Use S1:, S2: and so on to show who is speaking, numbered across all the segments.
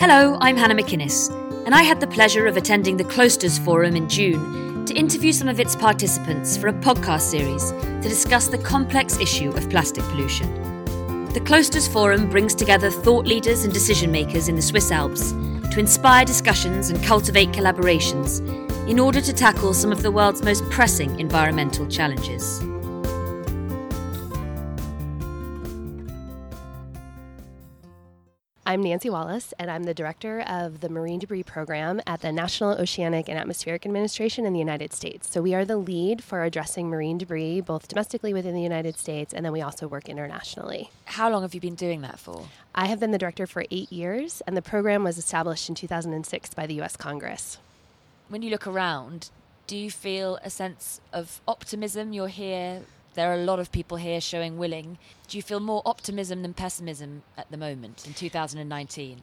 S1: Hello, I'm Hannah MacInnes, and I had the pleasure of attending the Klosters Forum in June to interview some of its participants for a podcast series to discuss the complex issue of plastic pollution. The Klosters Forum brings together thought leaders and decision makers in the Swiss Alps to inspire discussions and cultivate collaborations in order to tackle some of the world's most pressing environmental challenges.
S2: I'm Nancy Wallace, and I'm the director of the Marine Debris Program at the National Oceanic and Atmospheric Administration in the United States. So, we are the lead for addressing marine debris, both domestically within the United States, and then we also work internationally.
S1: How long have you been doing that for?
S2: I have been the director for eight years, and the program was established in 2006 by the U.S. Congress.
S1: When you look around, do you feel a sense of optimism? You're here there are a lot of people here showing willing. Do you feel more optimism than pessimism at the moment in 2019?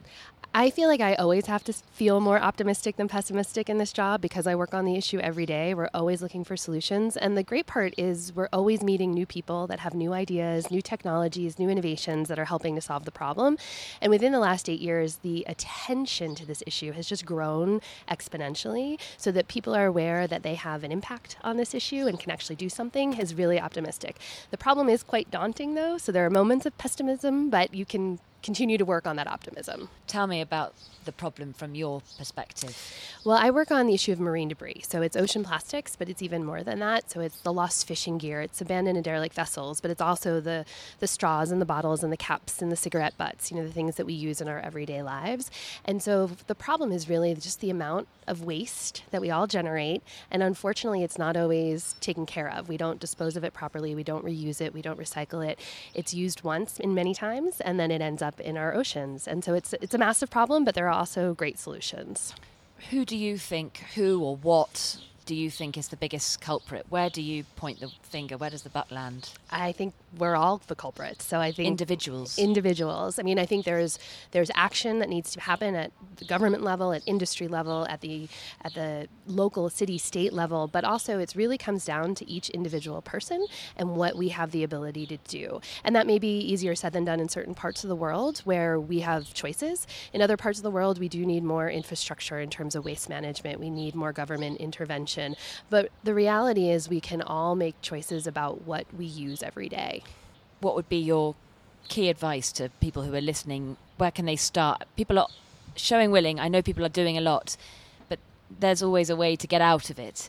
S2: I feel like I always have to feel more optimistic than pessimistic in this job because I work on the issue every day. We're always looking for solutions. And the great part is we're always meeting new people that have new ideas, new technologies, new innovations that are helping to solve the problem. And within the last eight years, the attention to this issue has just grown exponentially so that people are aware that they have an impact on this issue and can actually do something is really optimistic. The problem is quite daunting, though. So there are moments of pessimism, but you can continue to work on that optimism.
S1: Tell me about the problem from your perspective?
S2: Well, I work on the issue of marine debris. So it's ocean plastics, but it's even more than that. So it's the lost fishing gear, it's abandoned and derelict vessels, but it's also the, the straws and the bottles and the caps and the cigarette butts, you know, the things that we use in our everyday lives. And so the problem is really just the amount of waste that we all generate. And unfortunately, it's not always taken care of. We don't dispose of it properly, we don't reuse it, we don't recycle it. It's used once in many times, and then it ends up in our oceans. And so it's, it's a massive problem, but there are also great solutions.
S1: Who do you think, who or what do you think is the biggest culprit? Where do you point the finger? Where does the butt land?
S2: I think we're all the culprits. So I think
S1: individuals.
S2: Individuals. I mean, I think there's there's action that needs to happen at the government level, at industry level, at the at the local city state level, but also it really comes down to each individual person and what we have the ability to do. And that may be easier said than done in certain parts of the world where we have choices. In other parts of the world, we do need more infrastructure in terms of waste management. We need more government intervention but the reality is, we can all make choices about what we use every day.
S1: What would be your key advice to people who are listening? Where can they start? People are showing willing. I know people are doing a lot, but there's always a way to get out of it.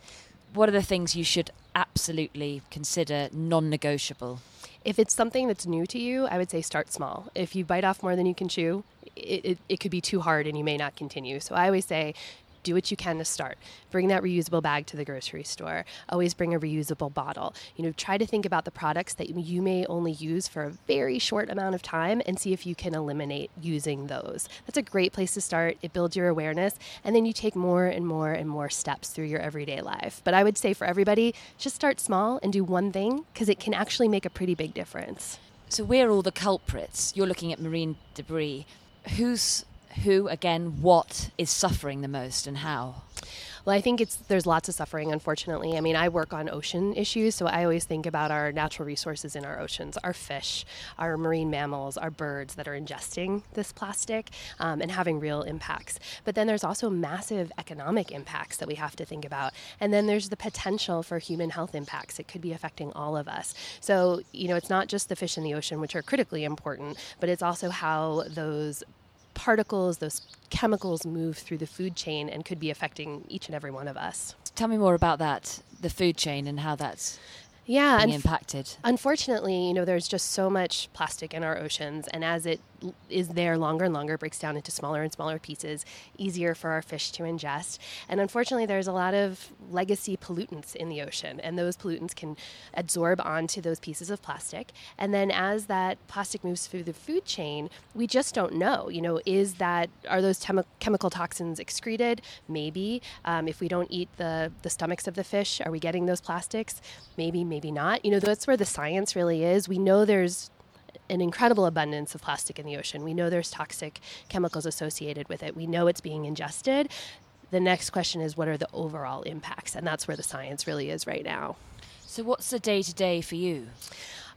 S1: What are the things you should absolutely consider non negotiable?
S2: If it's something that's new to you, I would say start small. If you bite off more than you can chew, it, it, it, could be too hard and you may not continue. So I always say do what you can to start. Bring that reusable bag to the grocery store. Always bring a reusable bottle. You know, try to think about the products that you may only use for a very short amount of time and see if you can eliminate using those. That's a great place to start. It builds your awareness and then you take more and more and more steps through your everyday life. But I would say for everybody, just start small and do one thing because it can actually make a pretty big difference.
S1: So we're all the culprits. You're looking at marine debris. Who's who, again, what is suffering the most and how?
S2: Well, I think it's there's lots of suffering, unfortunately. I mean, I work on ocean issues, so I always think about our natural resources in our oceans, our fish, our marine mammals, our birds that are ingesting this plastic um, and having real impacts. But then there's also massive economic impacts that we have to think about, and then there's the potential for human health impacts. It could be affecting all of us. So you know, it's not just the fish in the ocean, which are critically important, but it's also how those particles, those chemicals move through the food chain and could be affecting each and every one of us.
S1: Tell me more about that, the food chain and how that's
S2: yeah,
S1: being impacted.
S2: Unfortunately, you know, there's just so much plastic in our oceans, and as it is there longer and longer, breaks down into smaller and smaller pieces, easier for our fish to ingest. And unfortunately, there's a lot of legacy pollutants in the ocean, and those pollutants can absorb onto those pieces of plastic. And then as that plastic moves through the food chain, we just don't know. You know, is that are those chemical toxins excreted? Maybe. Um, if we don't eat the the stomachs of the fish, are we getting those plastics? Maybe, maybe not. You know, that's where the science really is. We know there's an incredible abundance of plastic in the ocean. We know there's toxic chemicals associated with it. We know it's being ingested. The next question is what are the overall impacts? And that's where the science really is right now.
S1: So, what's the day to day for you?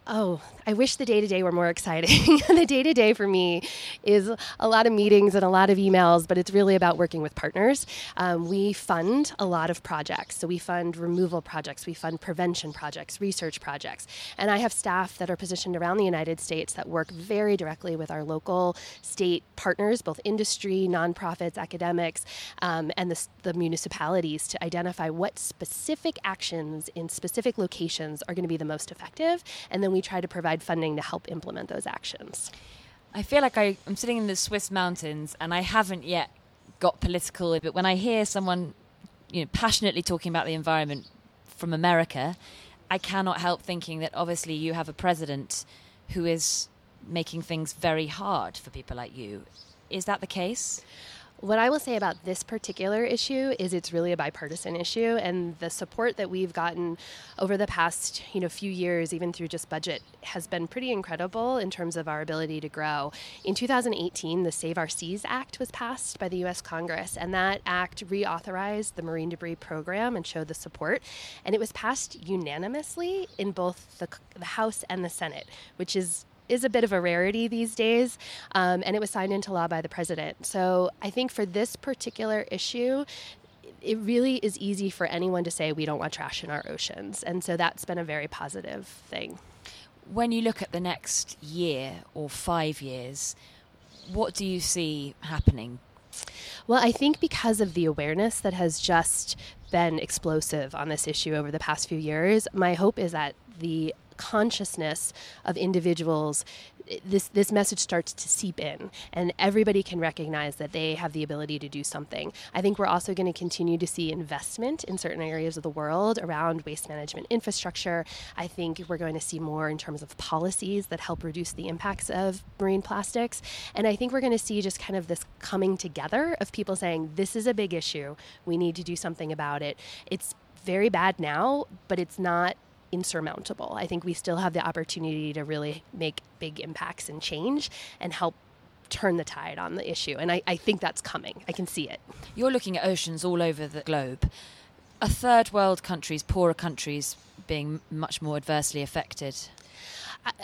S2: Oh, I wish the day to day were more exciting. the day to day for me is a lot of meetings and a lot of emails, but it's really about working with partners. Um, we fund a lot of projects. So we fund removal projects, we fund prevention projects, research projects. And I have staff that are positioned around the United States that work very directly with our local state partners, both industry, nonprofits, academics, um, and the, the municipalities to identify what specific actions in specific locations are going to be the most effective. And then we try to provide funding to help implement those actions.
S1: I feel like I, am sitting in the Swiss mountains and I haven't yet got political, but when I hear someone you know, passionately talking about the environment from America, I cannot help thinking that obviously you have a president who is making things very hard for people like you. Is that the case?
S2: What I will say about this particular issue is it's really a bipartisan issue, and the support that we've gotten over the past you know few years, even through just budget, has been pretty incredible in terms of our ability to grow. In 2018, the Save Our Seas Act was passed by the U.S. Congress, and that act reauthorized the marine debris program and showed the support, and it was passed unanimously in both the, the House and the Senate, which is is a bit of a rarity these days, um, and it was signed into law by the president. So I think for this particular issue, it really is easy for anyone to say we don't want trash in our oceans. And so that's been a very positive thing.
S1: When you look at the next year or five years, what do you see happening?
S2: Well, I think because of the awareness that has just been explosive on this issue over the past few years, my hope is that the consciousness of individuals this this message starts to seep in and everybody can recognize that they have the ability to do something. I think we're also going to continue to see investment in certain areas of the world around waste management infrastructure. I think we're going to see more in terms of policies that help reduce the impacts of marine plastics. And I think we're going to see just kind of this coming together of people saying this is a big issue. We need to do something about it. It's very bad now, but it's not insurmountable. I think we still have the opportunity to really make big impacts and change and help turn the tide on the issue. And I, I think that's coming. I can see it.
S1: You're looking at oceans all over the globe. Are third world countries, poorer countries, being much more adversely affected?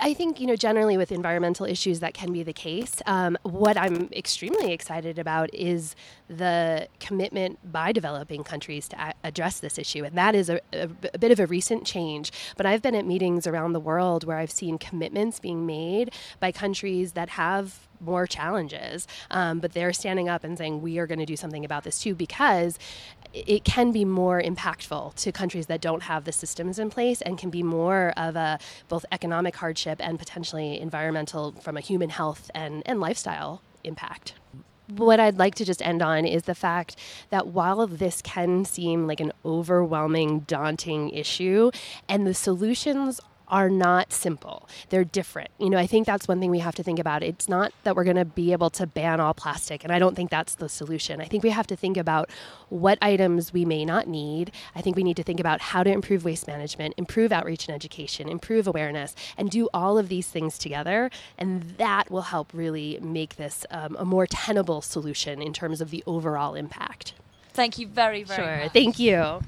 S2: I think, you know, generally with environmental issues, that can be the case. Um, what I'm extremely excited about is the commitment by developing countries to a- address this issue. And that is a, a, a bit of a recent change. But I've been at meetings around the world where I've seen commitments being made by countries that have more challenges. Um, but they're standing up and saying, we are going to do something about this too, because it can be more impactful to countries that don't have the systems in place and can be more of a both economic hardship and potentially environmental from a human health and, and lifestyle impact what I'd like to just end on is the fact that while this can seem like an overwhelming, daunting issue, and the solutions are not simple. They're different. You know, I think that's one thing we have to think about. It's not that we're going to be able to ban all plastic, and I don't think that's the solution. I think we have to think about what items we may not need. I think we need to think about how to improve waste management, improve outreach and education, improve awareness, and do all of these things together. And that will help really make this um, a more tenable solution in terms of the overall impact.
S1: Thank you very, very
S2: sure.
S1: much.
S2: Thank you.